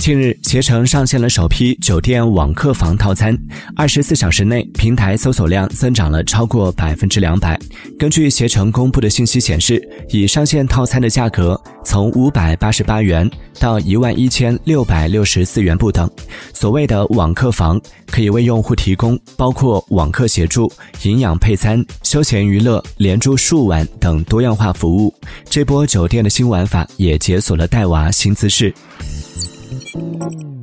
近日，携程上线了首批酒店网客房套餐，二十四小时内平台搜索量增长了超过百分之两百。根据携程公布的信息显示，已上线套餐的价格从五百八十八元到一万一千六百六十四元不等。所谓的网客房，可以为用户提供包括网课协助、营养配餐、休闲娱乐、连住数晚等多样化服务。这波酒店的新玩法也解锁了带娃新姿势。Mm-hmm.